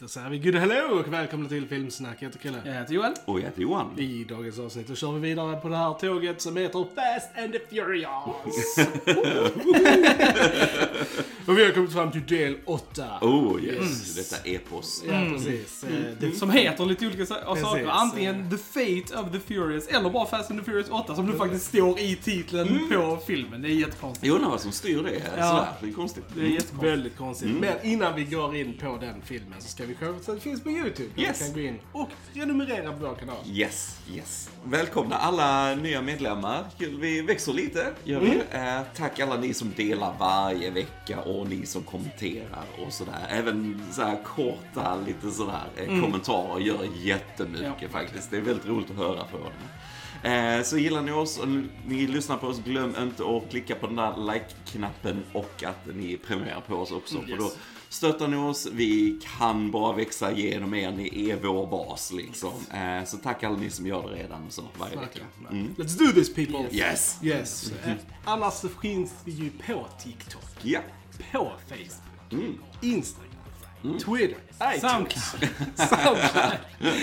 Då säger vi good hello och välkomna till Filmsnack. Jag heter Chrille. Jag heter Johan. Och jag heter Johan. I dagens avsnitt så kör vi vidare på det här tåget som heter Fast and the Furious. och vi har kommit fram till del 8. Oh yes, detta epos. Ja, precis. Eh, det- Som heter lite olika Precis. saker. Antingen The Fate of the Furious eller bara Fast and the Furious 8 som det faktiskt står i titeln på filmen. Det är jättekonstigt. Jag undrar vad som styr det. Ja. Sådär, det är konstigt. Det är jättekonstigt. Väldigt konstigt. Men innan vi går in på den filmen så ska vi det finns på YouTube. Där Yes. Kan gå in och prenumerera på vår kanal. Yes, yes. Välkomna alla nya medlemmar. Kul, Vi växer lite, gör vi. Eh, tack alla ni som delar varje vecka och ni som kommenterar och sådär. Även så här korta, lite sådär eh, kommentarer gör jättemycket Ja. faktiskt. Det är väldigt roligt att höra från er. Eh, Så gillar ni oss och ni lyssnar på oss, glöm inte att klicka på den där like-knappen och att ni prenumererar på oss också. För då stöttar ni oss, vi kan bara växa genom er, ni är vår bas liksom. Eh, Så tack alla ni som gör det redan så varje vecka. Verkligen. Let's do this people! Yes! Yes. Annars så finns vi ju på TikTok, Ja. på Facebook, Instagram, Twitter, iTunes, Soundcloud. Soundcloud.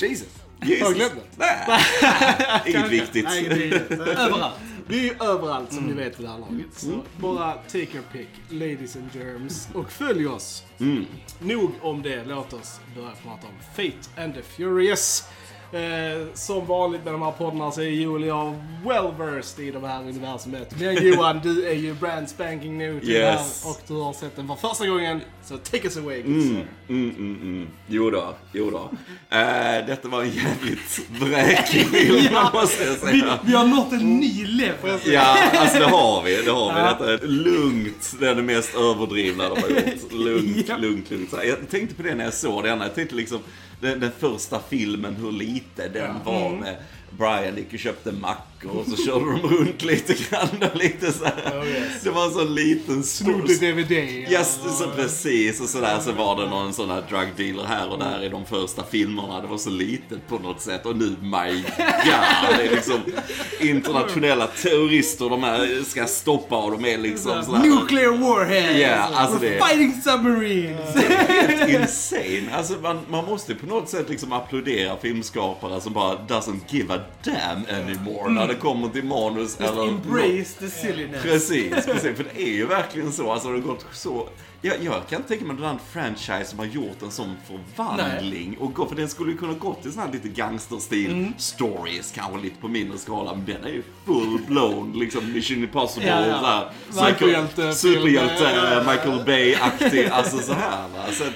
Jesus. Jesus. Har jag glömt det? Nej, Inget viktigt. Nej, är inte. Överallt. Vi är ju överallt som ni vet vid det här laget. Så bara take your pick, ladies and germs, och följ oss. Nog om det, låt oss börja prata om Fate and the Furious. Eh, som vanligt med de här poddarna så är Joel och jag well versed i de här universumet. Men Johan, du är ju brand spanking new till Yes. det här och du har sett den för första gången. Så take us away. Mm, mm, mm, mm. Jo då, jo då. Eh, detta var en jävligt vräkig film, måste jag Vi, säga. vi har nått en ny level. Ja, alltså det har vi. Det har vi. Detta är lugnt. Det är det mest överdrivna de har gjort. Lugnt, Ja. lugnt, lugnt. Jag tänkte på det när jag såg den. Jag tänkte liksom den, den första filmen, hur lite den var med Brian gick och köpte mackor och så körde de runt lite grann. Och lite så här. Oh, yes. Det var en sån liten Snodde stor... DVD. Yes, så precis. Och sådär så var det någon sån här drug dealer här och där i de första filmerna. Det var så litet på något sätt. Och nu, my god. Det är liksom internationella terrorister de här ska stoppa och de är liksom sådär. Nuclear warheads. Ja, alltså We're det- fighting submarines. Helt insane. Alltså man, man måste på något sätt liksom applådera filmskapare som bara doesn't give a damn anymore när det kommer till manus Just eller embrace the silliness. Precis, precis. För det är ju verkligen så. Alltså det har gått så... Jag, jag kan inte tänka mig någon annan franchise som har gjort en sån förvandling. Och gå, för den skulle ju kunna gått till sån här lite gangsterstil Mm. stories, kanske lite på mindre skala. Men den är ju full-blown, liksom Mission Impossible. Ja, ja. Superhjälte- Michael Bay-aktig, alltså så här va. Så, att-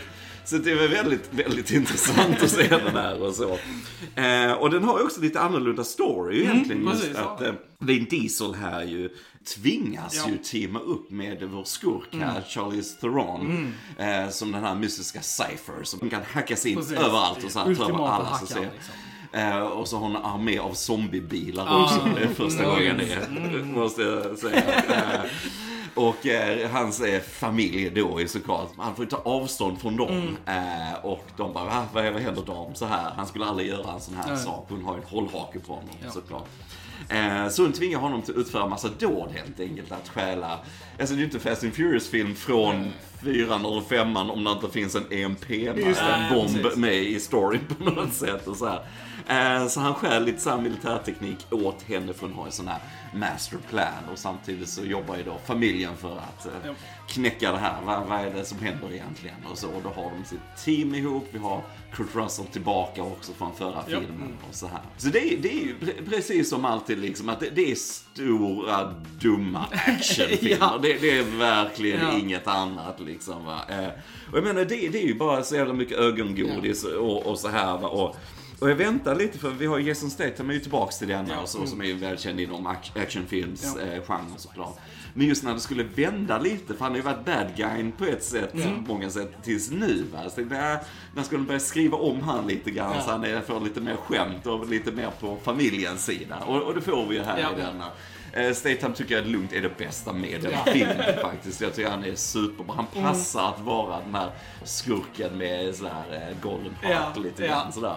så det väl väldigt, väldigt intressant att se den här och så. Eh, och den har ju också lite annorlunda story egentligen. just precis, ja. att, eh, Vin Diesel här ju tvingas Ja. ju teama upp med vår skurk här, Charlize Theron. Eh, som den här mystiska Cypher som kan hacka sig in Precis. överallt och så här, ta alla som ser. Eh, och så har hon en armé av zombiebilar Ah. också. Det är första Mm. gången det måste jag säga. Eh, och eh, hans eh, familj då är såklart, han får ju ta avstånd från dem. Mm. Eh, och de bara, Va, vad, vad händer dem så här? Han skulle aldrig göra en sån här Nej. sak. Hon har ju en hållhake på honom Ja. såklart. Eh, så hon tvingar honom till att utföra massa dåd helt enkelt. Att stjäla, alltså det är ju inte Fast and Furious-film från fyran eller femman om det inte finns en EMP, Just det, en bomb precis. med i storyn på något sätt. Och så, här. Eh, så han stjäl lite så här militärteknik åt henne för hon har en sån här masterplan. Och samtidigt så jobbar ju då familjen för att eh, knäcka det här. Vad, vad är det som händer egentligen? Och så och då har de sitt team ihop. Vi har Kurt Russell tillbaka också från förra Ja. filmen. Och så här. Så det, är- det är ju pre- precis som alltid liksom att det, det är stora dumma actionfilmer. Ja. det, det är verkligen Ja. inget annat liksom. Va? Eh, och jag menar det, det är ju bara så jävla mycket ögongodis och, och så här. Va? Och, och jag väntar lite för vi har ju Jason Statham är ju tillbaks till den Ja. och så, som är ju välkänd inom ac- actionfilms Ja. eh, såklart. Men just när det skulle vända lite, för han har ju varit bad guyn på ett sätt, på många sätt, tills nu. Va? Så tänkte, äh, när skulle de börja skriva om han lite grann Ja. så han är, får lite mer skämt och lite mer på familjens sida. Och, och det får vi ju här Ja. i denna. Eh, Statham tycker jag lugnt är det bästa med den Ja. filmen faktiskt. Jag tycker han är superbra. Han passar att vara den här skurken med sån här eh, golden heart Ja, lite grann sådär.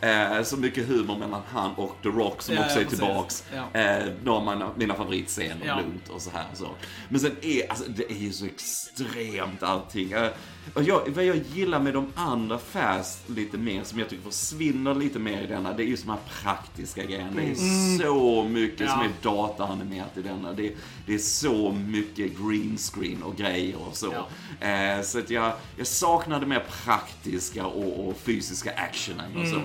Eh, så mycket humor mellan han och The Rock som Ja, också är precis. tillbaks. Ja. Eh, några av mina, favoritscener, Ja. lugnt och så här. Så. Men sen är, alltså, det är ju så extremt allting. Eh, och jag, vad jag gillar med de andra Fast lite mer, som jag tycker försvinner lite mer i denna, det är just de här praktiska grejerna. Det är så mycket som Mm. Ja. är dataanimerat i denna. Det, det är så mycket green screen och grejer och så. Eh, så att jag, jag saknade mer praktiska och, och fysiska actionen och så.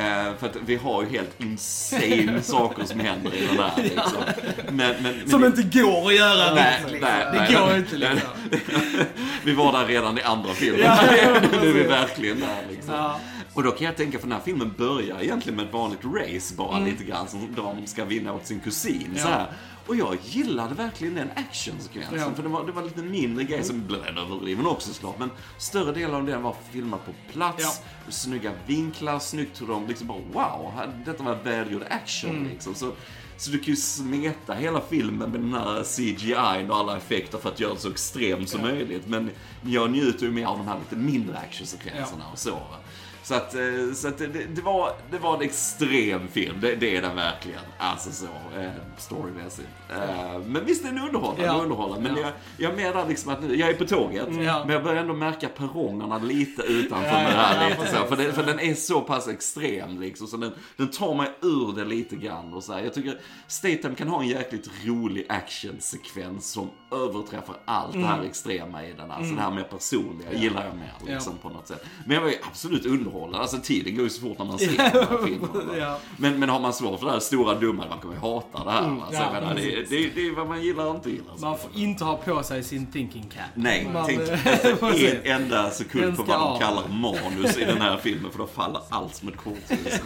Eh, för att vi har ju helt insane saker som händer i den här. Liksom. Men, men, men Som inte går att göra Nej, rätt, nej, Det nej. går inte liksom. Vi var där redan i andra filmen. Ja, ja, nu är vi verkligen där liksom. Ja. Och då kan jag tänka, för den här filmen börjar egentligen med ett vanligt race bara Mm. lite grann, som de ska vinna åt sin kusin. Ja. Så här. Och jag gillade verkligen den actionsekvensen, Ja. för det var, det var lite mindre grejer som blev överdriven också såklart, men större delen av den var filmad på plats, snygga vinklar, snyggt hur de liksom bara wow, detta var välgjord action Mm. liksom. Så, så du kan ju smeta hela filmen med den här CGI och alla effekter för att göra det så extremt som möjligt. Men jag njuter ju mer av de här lite mindre actionsekvenserna och så. Så att, eh, så att det, det, var, det var en extrem film, det, det är den verkligen. Alltså så, eh, storymässigt. Eh, men visst, den är underhållande, Ja. underhållande. Men Ja. jag, jag med där liksom att nu, jag är på tåget, Ja. men jag börjar ändå märka perrongerna lite utanför Ja, mig här lite så. För, det, för den är så pass extrem liksom, så den, den tar mig ur det lite grann. Och så här. Jag tycker Statham kan ha en jäkligt rolig actionsekvens som överträffar allt det Mm. här extrema i den. Alltså det här mer personliga gillar jag mer liksom, på något sätt. Men jag var ju absolut underhållande. Alltså tiden går ju så fort när man ser de här filmerna. Ja. Men, men har man svårt för det här stora dumma, man kommer ju hata det här. va. Så ja, menar, det, det, det är vad man gillar och inte gillar. Man får inte ha på sig sin thinking cap. Nej, Man- tänk Precis. en enda sekund på vad de kallar manus i den här filmen, för då faller allt som ett korthus.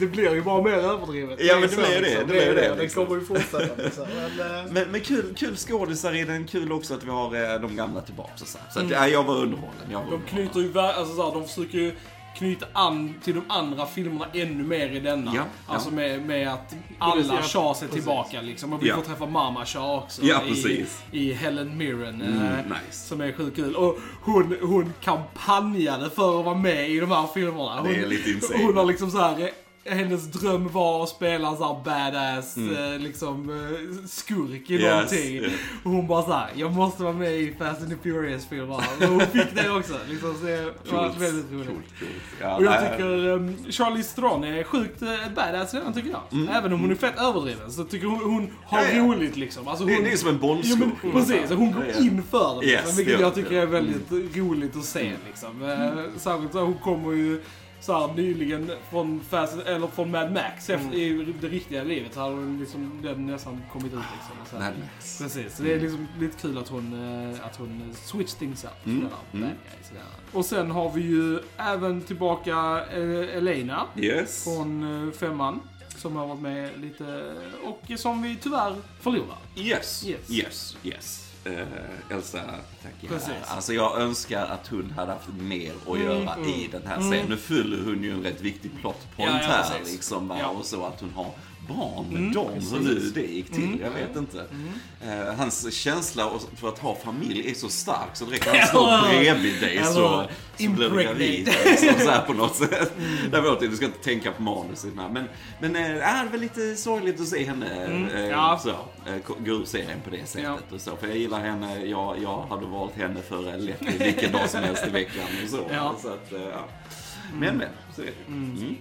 Det blir ju bara mer överdrivet. Ja, men det så, blir det, liksom. det blir det, Det liksom. kommer ju fortsätta. Liksom. Men, eh, men, men kul, kul skådisar i den, kul också att vi har eh, de gamla tillbaka. Så, så att, Mm. ja, jag var underhållen. Jag var De underhållen. knyter ju, alltså så här, de försöker ju knyta an till de andra filmerna ännu mer i denna. Ja, Alltså ja. med, med att alla Ja, Shaws är tillbaka liksom. Och vi Ja. får träffa Mama Shaw också. Ja, i. I Helen Mirren. Mm, eh, nice. Som är sjukt kul. Och hon, hon kampanjade för att vara med i de här filmerna. Hon, Det är lite insane. Hon har liksom så här. Eh, Hennes dröm var att spela sån här badass eh, liksom, eh, skurk i Mm. Yes, någonting. yeah. Och hon bara såhär, jag måste vara med i Fast and the Furious-filmerna. Och hon fick det också. Liksom, så det var väldigt roligt. coolt, coolt. Ja, Och jag nej, tycker um, Charlie Theron är sjukt uh, badass redan tycker jag. Även om hon är fett överdriven så tycker hon hon har Mm. Ja, ja. roligt liksom. Alltså, hon, det är som en Jo, Bondskog. men precis, hon går in för det. Yes, Liksom, vilket det jag tycker är väldigt roligt att se. Liksom. Eh, Särskilt så hon kommer ju så här, nyligen från, Fast, eller från Mad Max. Efter, I det riktiga livet så hade hon liksom, den nästan kommit ut. Liksom, och så här. Mad Max. Precis, så det är liksom lite kul att hon, eh, att hon eh, switch things up. Mm, sådär, mm. bad guy, sådär. Och sen har vi ju även tillbaka eh, Elena Yes. från femman. Som har varit med lite och som vi tyvärr förlorar. Yes, Yes. yes, yes. Eh, Elsa. Precis. Alltså jag önskar att hon hade haft mer att göra i den här scenen. Nu fyller hon ju en rätt viktig plot point Ja, ja, här liksom. Och så att hon har barn med Mm, dem. Hur nu precis. det gick till, jag vet inte. Eh, hans känsla för att ha familj är så stark så direkt när han står bredvid dig så, Eller så blir du gravid. Liksom, så här på något sätt. Där var det, du ska inte tänka på manuset. Men, men äh, det är väl lite sorgligt att se henne eh, ja. så, eh, gå ur serien på det sättet. Ja. Och så. För jag gillar henne, jag, jag hade valt henne för eh, lätt vilken dag som helst i veckan. Och så. Ja. Så att, eh, ja. Men men, så är det. Mm.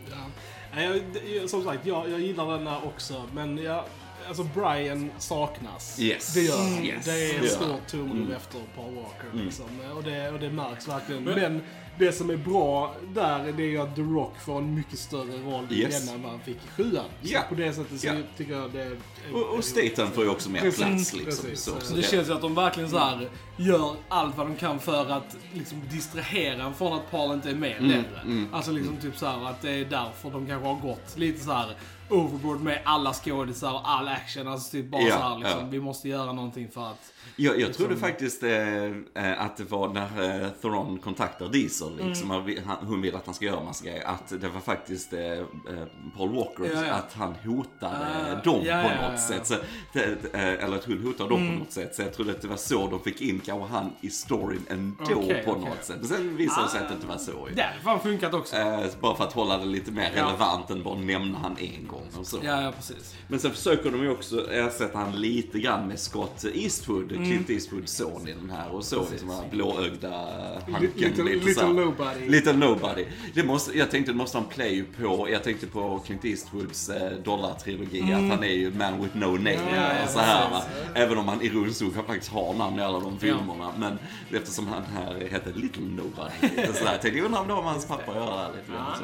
Jag, som sagt, jag, jag gillar denna också, men jag, alltså Brian saknas. Yes. Det gör han. Mm. Yes, Det är stort han. tum Mm. efter Paul Walker. Liksom. Och, det, och det märks verkligen. Men- Men, det som är bra där det är ju att The Rock får en mycket större roll Yes. än vad han fick i sjuan. Ja. Så på det sättet så Ja. tycker jag det är... Och, och Statham får ju också mer Precis, plats liksom. precis. Så, Så så Det det- känns ju att de verkligen så här gör allt vad de kan för att liksom distrahera en från att Paul inte är med längre. Alltså liksom typ så här att det är därför de kanske har gått lite så här overboard med alla skådisar och all action. Alltså typ bara Ja, så här liksom, ja. vi måste göra någonting för att... Jag, jag trodde faktiskt eh, eh, att det var när eh, Theron kontaktar Diesel, liksom, Mm. han hon vill att han ska göra massa grejer, att det var faktiskt eh, eh, Paul Walker, Ja, ja. att han hotade Ah, dem ja, på något. Mm. sätt. Så, det, eh, eller att hon hotade dem på något sätt. Så jag trodde att det var så de fick in kanske han i storyn ändå Okej, på något sätt. Men sen visade det sig Ah. att det inte var så. Det hade fan funkat också. Bara för att hålla det lite mer relevant än bara nämna han en gång och så. Ja, ja precis. Men sen försöker de ju också ersätta han lite grann med Scott Eastwood, Mm. Clint Eastwoods son i den här. Och så liksom den här blåögda hanken. Little, lite little här. nobody. Little Nobody. Det måste, jag tänkte det måste han play på, jag tänkte på Clint Eastwoods eh, dollartrilogi, att han är ju man with no name. Mm. Ja, ja, och så här, va? Även om han ironiskt nog faktiskt har namn i alla de filmerna. Men eftersom han här heter Little Nobody. Så här, tänkte jag undrar om det har med hans pappa att göra. Lite grann, så.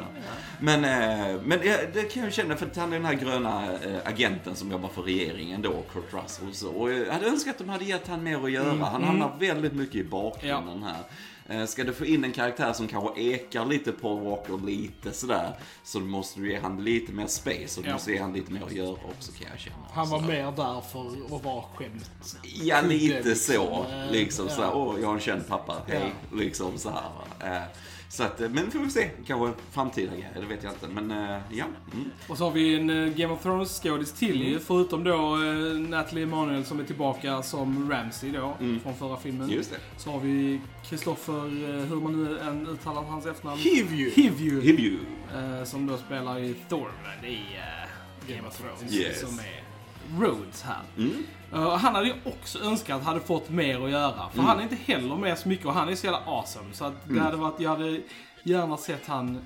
Men, eh, men ja, det kan jag känna, för att han är den här gröna eh, agenten som jobbar för regeringen då, Kurt Russell. Så, och jag hade önskat att de hade gett han mer att göra. Han hamnar väldigt mycket i bakgrunden här. Eh, Ska du få in en karaktär som kanske ekar lite Paul Walker lite sådär, så måste du ge han lite mer space och du Ja. måste ge han lite mer att göra också kan jag känna. Han var Så. mer där för att vara skämt. Ja, lite Kudde, så. liksom. Liksom Ja. såhär, åh, jag har en känd pappa, hej. Liksom så här. va. Eh, Så att, eh, men får vi se, kanske framtida grejer, det vet jag inte. Men eh, ja. Mm. Och så har vi en eh, Game of Thrones-skådis till ju, förutom då Natalie Emanuel som är tillbaka som Ramsey då, från förra filmen. Just det. Så har vi Kristoffer, hur man nu än uttalar hans efternamn. Hivju. Hivju. Hivju. som då spelar i Thormund i Game of Thrones. Yes. Som är Rhodes här. Mm. Eh, han hade ju också önskat hade fått mer att göra. För han är inte heller med så mycket och han är så jävla awesome. Så att det hade varit, jag hade gärna sett han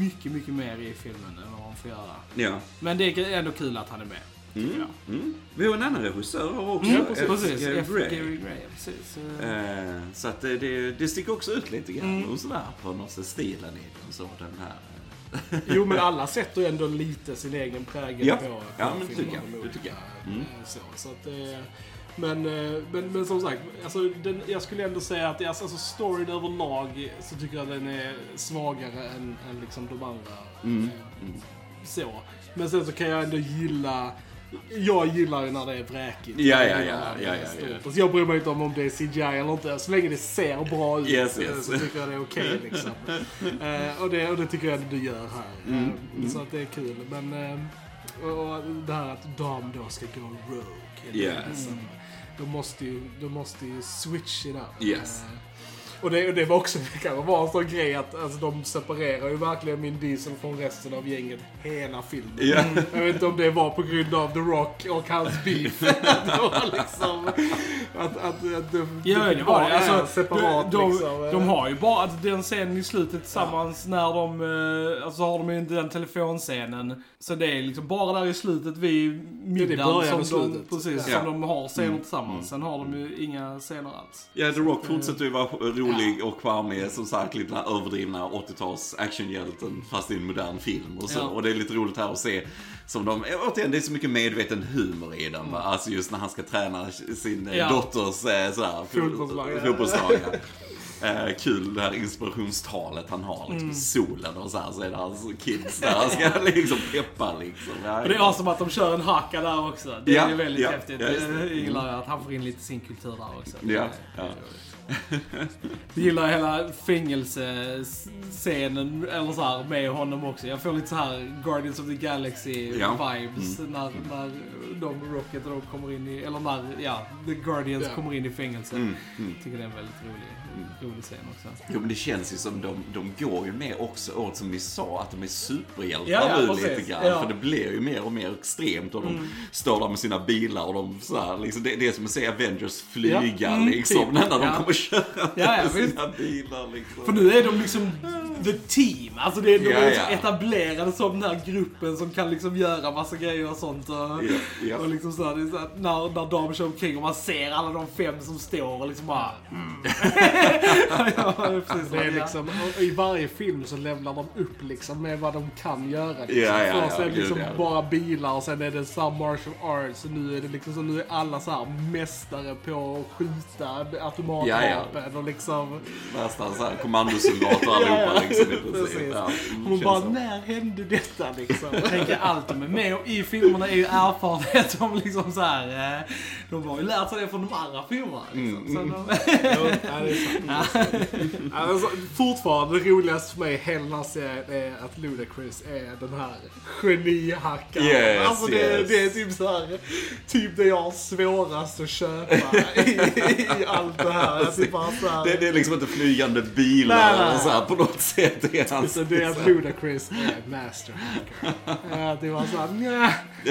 mycket, mycket mer i filmen än vad han får göra. Ja. Men det är ändå kul att han är med. jag. Mm. Vi har en annan regissör också. Mm, F. precis. Gary F. Gray. Gary Gray. Precis. Eh, Eh, Så att det, det, det sticker också ut lite grann Mm. och sådär på något sätt stilen i den. Så den här. Eh, Jo, men alla sätter ju ändå lite sin egen prägel Ja. på, Ja, men det tycker jag. Det tycker jag. eh, Mm. Så, så att, eh, men, eh, men, men som sagt, alltså, den, jag skulle ändå säga att alltså, alltså, storyn överlag så tycker jag den är svagare än, än liksom de andra. Mm. eh, Så. Men sen så kan jag ändå gilla jag gillar ju när det är vräkigt. Ja, ja, ja, ja, ja, ja. Alltså, jag bryr mig inte om om det är CGI eller inte. Så länge det ser bra ut Yes, eh, yes. så tycker jag det är okej. liksom. Eh, och, det, och det tycker jag att du gör här. Mm, Eh, Så att det är kul. Men eh, och det här att Dam då ska gå rogue. Yes. liksom. De måste ju, de måste ju switch it up. Yes. Eh, och det, och det var också det kanske var en sån grej att alltså, de separerar ju verkligen min diesel från resten av gänget hela filmen. Ja. Jag vet inte om det var på grund av The Rock och hans beef. det var liksom... Att, att, att de, Ja, det var det. Alltså, separat de, de, liksom. de har ju bara att den scenen i slutet tillsammans när de... eh, Alltså har de ju inte den telefonscenen. Så det är liksom bara där i slutet vid middagen början som, och de, precis, Ja. som de har scener tillsammans. Sen har de ju inga scener alls. Ja, The Rock fortsätter ju vara rolig och charmig, som sagt, lite den här överdrivna 80-tals actionhjälten fast i en modern film och så. Ja. Och det är lite roligt här att se som de, återigen, det är så mycket medveten humor i den va? Alltså just när han ska träna sin eh, Ja. dotters eh, Fotbollslag. Eh, kul det här inspirationstalet han har liksom, i solen och så här så är det hans kids där. Han ska liksom peppa liksom. Ja, Och det är som att de kör en hacka där också. Det Ja, är ju väldigt ja, häftigt. ja, det. Jag gillar att han får in lite sin kultur där också. Ja, ja. Jag gillar hela fängelsescenen eller så här, med honom också. Jag får lite så här Guardians of the Galaxy Ja. vibes när, när de Rocket och de kommer in i, eller när, ja, The Guardians kommer in i fängelse. Mm, mm. Tycker det är väldigt rolig, rolig scen också. Jo men det känns ju som de, de går ju med också åt som vi sa, att de är superhjältar Ja, ja, nu precis. lite grann. Ja. Mm. För det blir ju mer och mer extremt och de står där med sina bilar och de så här, liksom, det, det är som att se Avengers flyga Ja, mm, liksom. typ. När de kommer köra med sina bilar liksom. För nu är de liksom the team. Alltså det är, de är ja. etablerade som den här gruppen som kan liksom göra massa grejer och sånt. Och, och liksom så här, så att när, när de kör omkring och man ser alla de fem som står och liksom bara... Mm. ja, precis, Det är liksom, I varje film så levlar de upp liksom med vad de kan göra. Liksom. Ja, ja, Först är det liksom gud, ja. bara bilar och sen är det så martial arts. Och nu är det liksom så nu är alla så här mästare på att skjuta automatvapen. Och liksom... Nästan så här kommandosoldater allihopa liksom i princip. Ja, mm, bara, så. när hände detta liksom? Jag tänker allt de är med och i filmerna är ju erfarenhet om liksom så här. eh, De har ju lärt sig det från de andra filmerna. Liksom. Mm, Så de, Jo, ja, det är sant. Alltså, fortfarande det roligaste för mig i hela den här serien är att Ludacris är den här genihackaren. Yes, alltså det, yes. det är typ så här, typ det jag har svårast att köpa i, i allt det här. Jag typ här, Det, det är liksom inte flygande bilar Nej, så här på något sätt. Det är hans... så det är att Ludacris är master hacker. Ja, Det var såhär, nja. I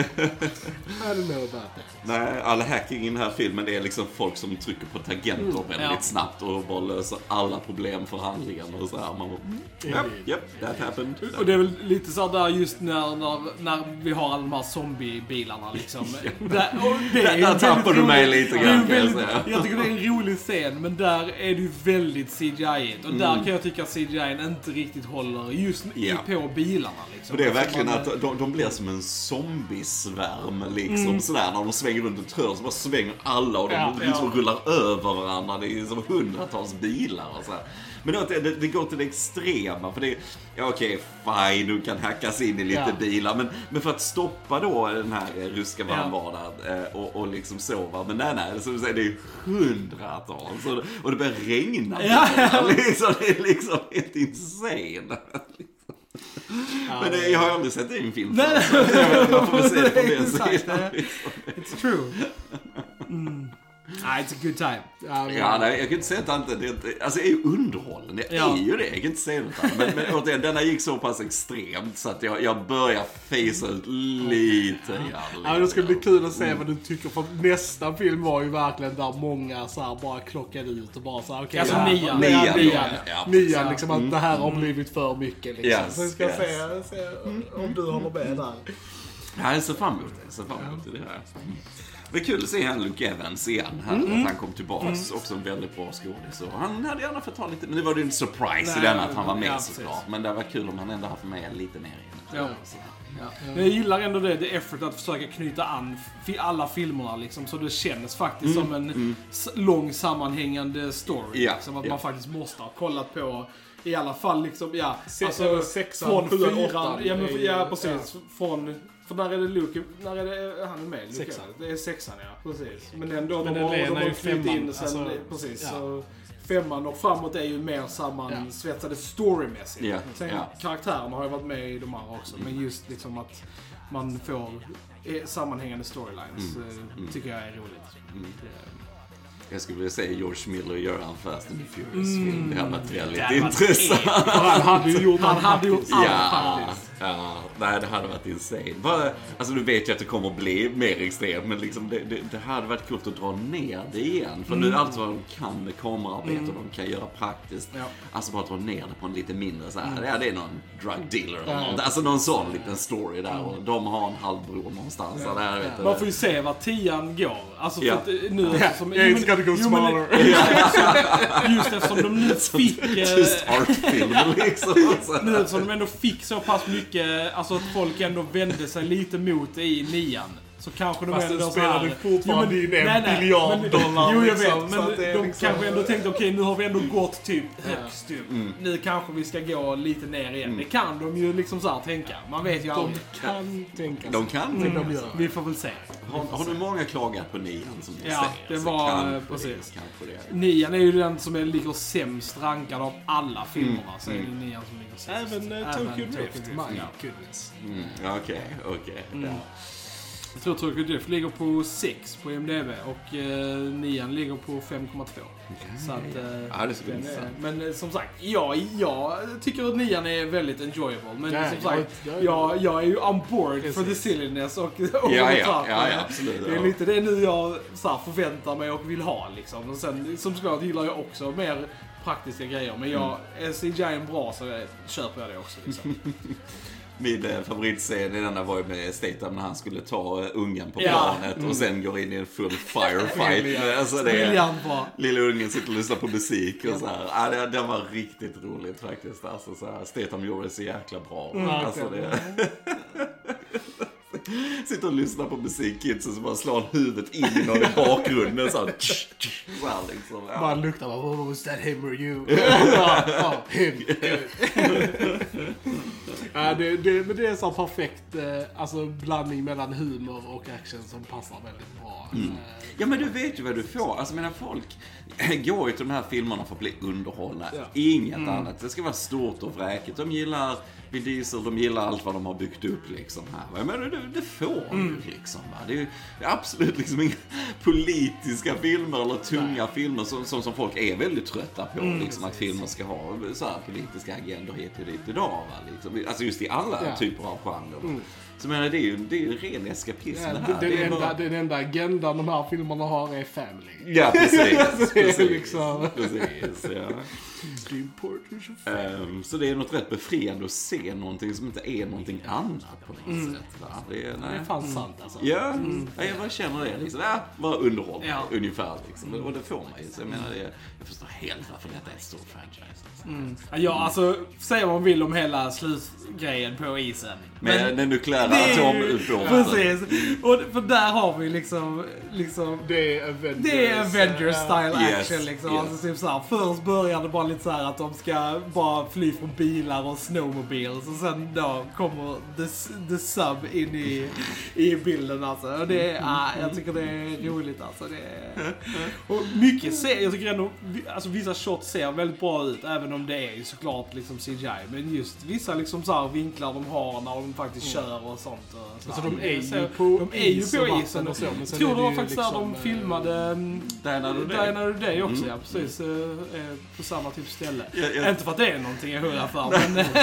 don't know about that. Nej, all hacking i den här filmen är liksom folk som trycker på tangenter väldigt Ja. snabbt och bara löser alla problem för handlingen och så här. Man bara, mm, yep, yep, that happened. och det är väl lite så där just när, när, när vi har alla de här zombiebilarna liksom. Där, och det Där- där tappar du mig lite grann, kan jag säga. Jag tycker det är en rolig scen, men där är det ju väldigt CGI Och där kan jag tycka att CGI inte riktigt håller just Ja. på bilarna liksom. För det är Alltså, verkligen man- att de, de blir som en zombiesvärm liksom sådär. När de svänger runt ett hörn så bara svänger alla och de Ja, liksom ja. rullar över varandra. Det är som hundratals bilar och så här. Men då, det, det går till det extrema. För det är, ja okej, fine, du kan hackas in i lite Ja. bilar. Men, men för att stoppa då den här ryska vad han Ja. eh, och, och liksom sova. Men nej, nej, så det är hundratals. Och, och det börjar regna. Ja. Liksom, det är liksom helt insane. Men det, jag har aldrig sett det i en film Nej, förut, så jag vet inte, se det på den sidan. liksom. It's true. Mm. Ah, it's a good time. Ja, men- Ja, nej, jag kan inte säga att det inte, det, inte- alltså det är ju underhållande. Det Ja. är ju det, jag kan inte säga något annat. Men, men återigen, denna gick så pass extremt så att jag, jag börjar facea ut lite grann. Ja, men det skulle bli kul att se vad du tycker för nästa film var ju verkligen där många så här bara klockade ut och bara så här, okej. Alltså ja, nian. Nian, Nian, nian, ja, nian liksom att det här har blivit för mycket liksom. Yes, så vi ska yes. se, se om du håller med där. Ja, jag ser fram emot det. Jag ser fram emot det här. Det är kul att se han Luke Evans igen. Han, Att han kom tillbaks. Också en väldigt bra skådis. Han hade gärna fått ta lite... Men det var ju en surprise i Nej, den att han var med ja, såklart. Men det var kul om han ändå haft med lite mer i. Ja. Ja. Men jag gillar ändå det, det effort att försöka knyta an alla filmerna liksom, så det känns faktiskt som en s- lång sammanhängande story. Ja, Liksom, att ja. man faktiskt måste ha kollat på i alla fall liksom, ja. Se- alltså, sexan, från fyran. Ja, men, ja, precis. Från, för när är det Luke, när är det han är med? Luke Sexan. Det är sexan ja, precis. Men ändå, Men de den har, de har femman, in sen, alltså, precis. ja. Så, femman och framåt är ju mer sammansvetsade storymässigt. Ja, Sen ja. karaktärerna har ju varit med i de andra också, men just liksom att man får eh, sammanhängande storylines eh, tycker jag är roligt. Det- Jag skulle vilja se George Miller göra en Fast and the Furious-film. Det hade varit väldigt Det hade varit intressant. Han hade ju gjort Han allt hade gjort faktiskt. allt Ja, faktiskt. ja, nej det hade varit insane. Bara, alltså du vet ju att det kommer att bli mer extremt, men liksom det, det, det hade varit coolt att dra ner det igen. För nu allt vad de kan med kamerarbete och de kan göra praktiskt, Ja. alltså bara dra ner det på en lite mindre så här, ja det är någon drug dealer eller något. Alltså någon sån liten story där och de har en halvbror någonstans. Ja. Där, vet. Man får ju se var tian går. Alltså för Ja. att eh, nu. Yeah, it's gotta go jo, men- smaller. Just eftersom de nu fick... eh, Just artfilm liksom. Nu eftersom de ändå fick så pass mycket, alltså att folk ändå vände sig lite mot det i nian. Så kanske de Fast ändå här- spelade fortfarande Jo, in en biljard dollar, Jo, jag liksom, vet. Men de liksom- kanske ändå tänkte, okej nu har vi ändå gått typ högst upp. Nu kanske vi ska gå lite ner igen. Det kan de ju liksom så här tänka. Man vet ju De aldrig. kan tänka De kan tänka de gör. Vi får väl se. Har, har du många klagat på nian som du Ja, säger? det var, kanske eh, precis. Kanske det. Nian är ju den som är, ligger sämst rankad av alla filmerna. Så är det nian som ligger sämst. Även uh, Tokyo Drift. My goodness. Mm, ja, Okej, okej. Ja. Jag tror Tokyo Drift ligger på 6 på IMDB och eh, nian ligger på 5,2. Så att... Eh, Ja, det den bli är, intressant. men eh, som sagt, ja, jag tycker att nian är väldigt enjoyable. Men Ja, som jag- sagt, jag- jag, jag är ju on board for the Precis. silliness och, och Ja, ja, ja, ja, absolut. Det är lite det nu jag så här, förväntar mig och vill ha liksom. Och sen som såklart gillar jag också mer praktiska grejer. Men jag, är CGI bra så jag, köper jag det också liksom. Min eh, favoritscen i denna var ju med Statham när han skulle ta eh, ungen på Ja. planet och sen går in i en full firefight. alltså det är, lilla ungen sitter och lyssnar på musik och så här. Ja, det, det var riktigt roligt faktiskt. Alltså, så här, Statham gjorde det så jäkla bra. Mm, alltså, det, Sitter och lyssnar på musikkidsen som bara slår huvudet in i någon i bakgrunden så här. tsch, tsch, så här liksom. Ja. Bara luktar bara, oh, was that him or you? ja, ja, him. ja, det, det, men det är en sån perfekt eh, alltså, blandning mellan humor och action som passar väldigt bra. Mm. Eh, Ja men du vet ju vad du får. Alltså mina folk går ju till de här filmerna för att bli underhållna. Ja. Inget Mm. annat. Det ska vara stort och vräkigt. De gillar Vin Diesel, de gillar allt vad de har byggt upp liksom här. Jag menar, det, det får Mm. du liksom. Va? Det är det är absolut liksom inga politiska filmer eller tunga filmer som, som, som folk är väldigt trötta på. Mm. liksom, att filmer ska ha så här politiska agendor hit och dit idag. Va? Liksom. Alltså just i alla Ja. typer av genrer. Så jag menar, det är ju, det är ju ren eskapism ja, det här. den, Det är enda, bara- den enda agendan de här filmerna har är family. Ja, precis. Är precis, liksom- precis ja. Ehm, så det är något rätt befriande att se någonting som inte är någonting annat på något sätt. Va? Det är, Det är nej. fan sant alltså. Ja, ja, jag bara känner det. Liksom. Ja, bara underhåll Ja. ungefär. Liksom. Och det får man ju. Så jag menar, det, jag förstår helt varför detta är ett stort franchise. Alltså. Ja, alltså, säga vad man vill om hela slutgrejen på isen. Med den nukleära atomubåten. Precis. Och för där har vi liksom, liksom Det är Avengers. det är Avengers style Yes, action liksom. yes. Alltså, typ så här, först börjar det bara lite så här att de ska bara fly från bilar och snowmobiles och sen då kommer the, the sub in i, i bilden alltså. Och det är, ah, jag tycker det är roligt alltså. Det är, och mycket ser, jag tycker ändå, alltså vissa shots ser väldigt bra ut även om det är ju såklart liksom CGI. Men just vissa liksom så här vinklar de har när de faktiskt kör och sånt. Och så Alltså de är ju på de är ju på isen. och så, men sen tror är det var faktiskt där de liksom, filmade mm, Dine Another Day. Också, ja precis. eh, eh, På samma typ ställe. Ja, ja. Inte för att det är någonting jag hurrar för, men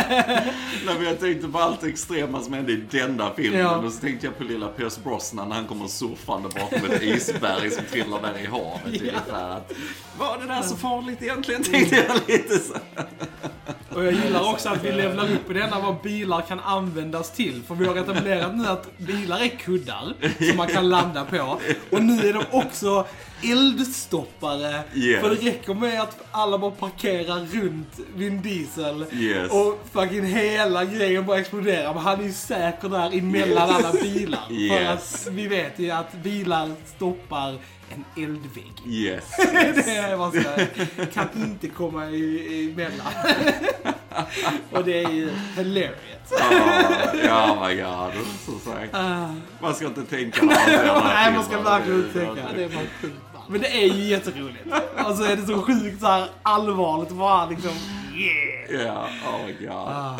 Nej, men jag tänkte på allt extrema som hände i denna filmen. Ja. Och så tänkte jag på lilla Pierce Brosnan när han kommer surfande bakom ett isberg som trillar ner i havet. Ja. Ungefär. Att, var det där så farligt egentligen? Tänkte jag lite så. Och jag gillar också att vi levlar upp i denna vad bilar kan användas till. För vi har etablerat nu att bilar är kuddar som man kan landa på. Och nu är de också eldstoppare. Yes. För det räcker med att alla bara parkerar runt Vin Diesel. Yes. Och fucking hela grejen bara exploderar. Men han är ju säker där emellan alla bilar. För Yes. att vi vet ju att bilar stoppar en eldvägg. Yes. Det är vad kan inte komma i- emellan. Och det är ju hilarious. Ja, ja, my god. Som sagt. Man ska inte tänka den här Nej, man ska verkligen inte tänka. Det är bara. Men det är ju jätteroligt. Och så är det så sjukt så här allvarligt och bara liksom yeah. Ja, oh my god. Ah.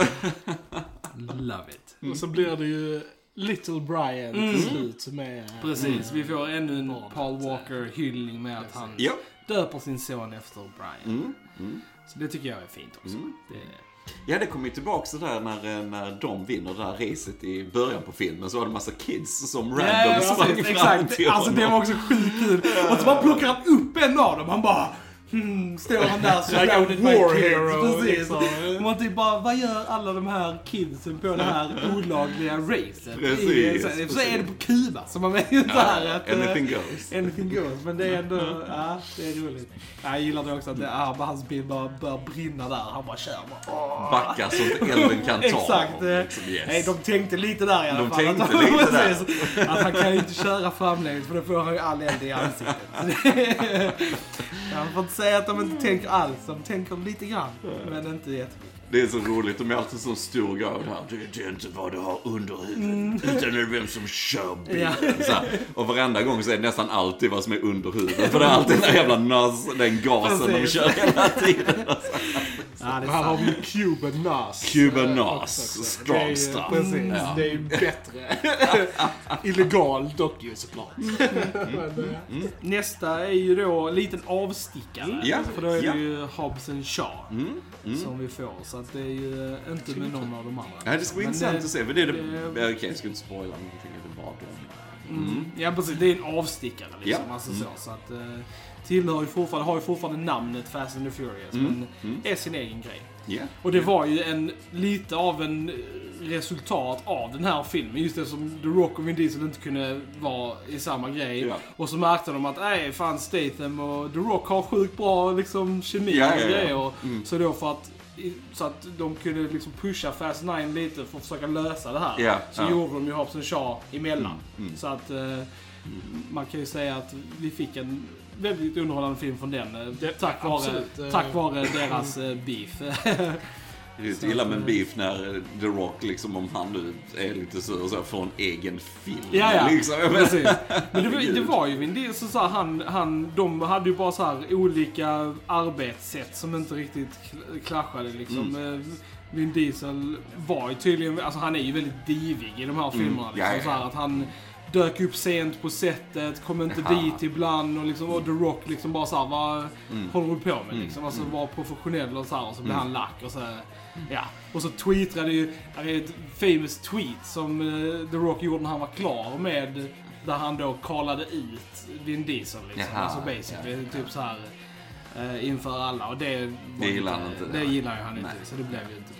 Love it. Och så blir det ju Little Brian till slut som är... Precis, vi får ännu en Paul Walker hyllning med att han Ja. döper sin son efter Brian. Mm. Mm. Så det tycker jag är fint också. Mm. Det, Ja, det kom ju tillbaka så där när, eh, när de vinner det här racet i början på filmen. Så var det massa kids som random Ja, ja, sprang precis, fram exakt. till Alltså det honom. var också sjukt kul. Och så bara plockar han upp en av dem. Han bara Hmm, står han där surrounded by war kids. hero, Precis. liksom. Man typ bara, vad gör alla de här kidsen på det här olagliga racet? Precis, I, så, så är det på Kuba, så man vet ju inte här att... Anything goes. Anything goes, men det är ändå, ja, det är roligt. Jag gillar det också att det, ja, hans bil bara börjar brinna där. Han bara kör bara. åh. Backa så att elden kan ta Exakt. liksom. Yes. Nej, de tänkte lite där i alla De fall. tänkte att, lite där. precis, att han kan ju inte köra framlänges för då får han ju all eld i ansiktet. Man får inte säga att de inte tänker alls. De tänker lite grann, men inte jättemycket. Det är så roligt, de är alltid så stor grej här. Det är inte vad du har under huvudet, utan det är vem som kör bilen. Mm. Ja. Så här. Och varenda gång så är det nästan alltid vad som är under huvudet. För det är alltid den där jävla nas, den gasen de kör hela tiden. Ja, det är Här har vi Cuban Nas. Cuban eh, Nas, strong Det är ju- stuff. Precis, Ja. det är ju bättre. Illegal dock ju såklart. Mm. Eh, Nästa är ju då en liten avstickare. Ja, För då är ja. det ju Hobbs and Shaw Mm, mm. som vi får. Så att det är ju inte med någon av de andra. Ja, det ska bli intressant att se. Det är det... Okej, jag ska inte spoila någonting. Det är bara dem. Mm. Ja precis, det är en avstickare liksom. Ja. Alltså, Mm. så, så att, eh, tillhör ju fortfarande, har ju fortfarande namnet Fast and the Furious, Mm. men Mm. är sin egen grej. Ja. Och det var ju en, lite av en eh, resultat av den här filmen. Just det som The Rock och Vin Diesel inte kunde vara i samma grej. Ja. Och så märkte de att, nej, fan Statham och The Rock har sjukt bra liksom kemi och grejer. Mm. Så då för att så att de kunde liksom pusha Fast 9 lite för att försöka lösa det här. Ja, så ja. gjorde de ju Hobbs Shaw emellan. Mm, mm. Så att eh, man kan ju säga att vi fick en väldigt underhållande film från den. eh, Det- tack, vare, absolut, eh. tack vare deras eh, beef. Det är illa med beef när The Rock, liksom om han nu är lite sur så får en egen film. Ja, ja. Liksom. Precis. Men det, var- det var ju Vin Diesel så här, han, han, de hade ju bara så här olika arbetssätt som inte riktigt kl- clashade liksom. Mm. Eh, Vin Diesel var ju tydligen, alltså han är ju väldigt divig i de här filmerna. Liksom, Mm. Ja, ja, Så här, att han dök upp sent på sättet, kom inte Jaha. dit ibland och liksom, och The Rock liksom bara såhär, vad Mm. håller du på med liksom? Alltså var professionell och så här, och så blev han lack och så Ja, och så tweetade ju, det är ett famous tweet som eh, The Rock gjorde när han var klar med, där han då callade ut Vin Diesel liksom. Alltså basically, typ så här eh, inför alla och det Det gillar han inte, Det det. gillar ju han inte, Nej. så det blev ju inte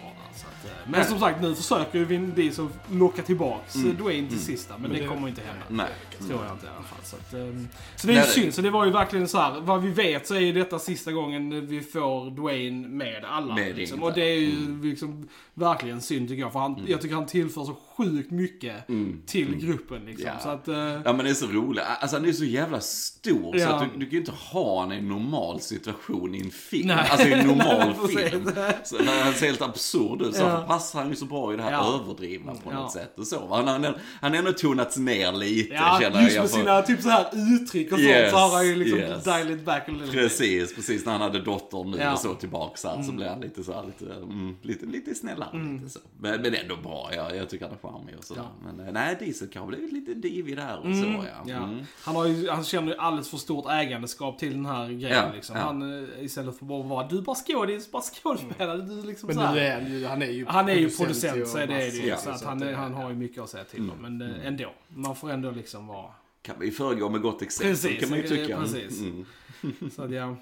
eh, men Nej. som sagt, nu försöker ju Vin Diesel locka tillbaks mm. Dwayne till Mm. sista, men, Men det, det- kommer inte hända. Nej. Tror jag inte i alla fall. Så, att, ehm, så det är ju synd. Så det var ju verkligen så här. vad vi vet så är ju detta sista gången vi får Dwayne med alla. Med liksom. Och det är ju Mm. liksom verkligen synd tycker jag. För han, jag tycker han tillför så sjukt mycket Mm. till gruppen liksom. Ja. Så att, eh, Ja men det är så roligt. Alltså han är så jävla stor så Ja. att du, du kan ju inte ha honom i en normal situation i en film. Nej. Alltså i en normal film. Så han ser helt absurd ut. Så därför passar han ju så bra i det här överdrivna på något sätt. Och så. Han, han, han har ändå tonats ner lite ja, jag. just med Jag får- sina typ så här uttryck och Yes, sånt så har han ju liksom yes. dial it back a little bit. Precis, precis när han hade dottern nu Ja. och så tillbaks här så blev han lite så här, lite, mm, lite, lite snällare. Lite så. Men, men ändå bra, jag, jag tycker han är charmig och sådär. Ja. Men eh, nej, Diesel kan ha blivit lite divig där och Mm, så ja. ja. Mm. Han, har ju, han känner ju alldeles för stort ägandeskap till den här grejen. Ja, liksom. ja. Han, eh, istället för bara att vara du bara skådis, bara skådespelare. Du liksom Men så här. nu är han ju, han är ju Han är ju producent, så är det, är det ju. Så att så han, han har ju mycket att säga till om. Men eh, ändå. Man får ändå liksom vara... Kan vi föregå med gott exempel Precis, kan man ju eh, tycka. precis. Mm. Så att, ja.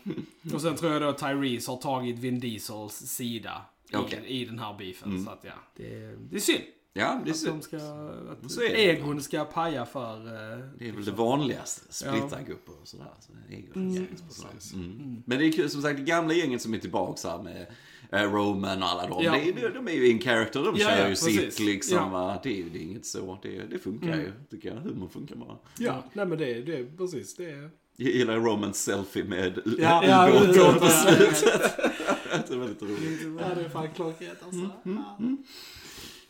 Och sen tror jag då Tyrese har tagit Vin Diesels sida i, Okej. i den här beefen. Mm. Så att ja, det, är- det är synd. Ja, det är, Att så, de ska... Att Så är det. egon ska paja för... eh, det är väl det vanligaste, splittra grupper och sådär. Så är ju- precis. Mm. Men det är kul, som sagt, det gamla gänget som är tillbaka här med eh, Roman och alla de. Ja. De- de är ju in character, de Ja, kör ja, ju precis. sitt liksom. Ja. Det, är, ju- det är inget så, det, det funkar ju tycker jag. Humor funkar bara. Ja, nej men det, är precis det. Är... Jag gillar Romans selfie med Ja, Ja, ubåten ubåten, på ja. slutet. det är väldigt roligt. Ja, det är fan klockrent alltså. Ja.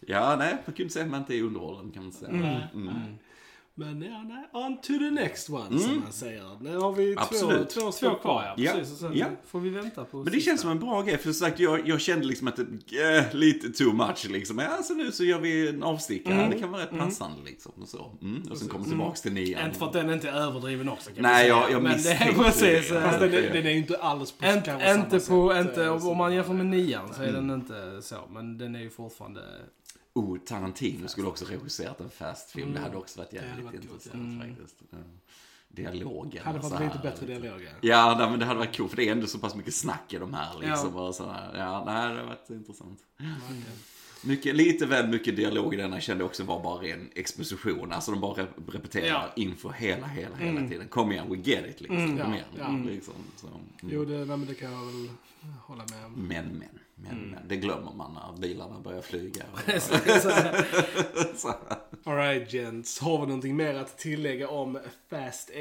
Ja, nej, man kan inte säga att man inte är underhållen kan man säga. Mm. Men ja, nej. On to the next one, som man säger. Nu har vi två, Absolut. två, Två stycken kvar ja, Ja, precis. Och sen ja. får vi vänta på Men det sista. känns som en bra grej, för som sagt, jag, jag kände liksom att det äh, lite too much liksom. Ja, så nu så gör vi en avstickare, det kan vara rätt passande liksom. Och, så. Mm. och sen kommer tillbaks till nian. Inte för att den inte är överdriven också kan Nej, jag- jag Men det misstänkte precis. det. eh, Fast den, den är ju inte alls på samma inte sätt, på, eh, inte, om man jämför med nian så är den inte så. Men den är ju fortfarande... Oh, Tarantino skulle också regisserat en fast-film. Det hade också varit jävligt varit intressant faktiskt. Ja. Dialogen. Hade och så fått lite bättre dialoger. Ja, nej, men det hade varit coolt, för det är ändå så pass mycket snack i de här liksom. Och så här. Ja, nej, det hade varit intressant. Mycket, lite väl mycket dialog i denna jag kände också var bara ren exposition. Alltså de bara rep- repeterar Ja. inför hela, hela, hela tiden. Kom igen, we get it liksom. Kom Ja, igen. ja. Liksom, så. Mm. Jo, det, nej, det kan jag väl hålla med om. Men, men, men, men. Det glömmer man när bilarna börjar flyga. Alright gents, har vi någonting mer att tillägga om Fast 8?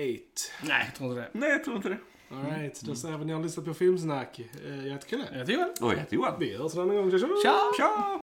Nej, jag tror inte det. Nej, jag tror inte det. Alright, då säger vi att ni har lyssnat på Filmsnack. Eh, Jag heter Kalle. Jag tycker väl. Oj, jag heter Johan. Vi hörs en annan gång. Tja! Tja!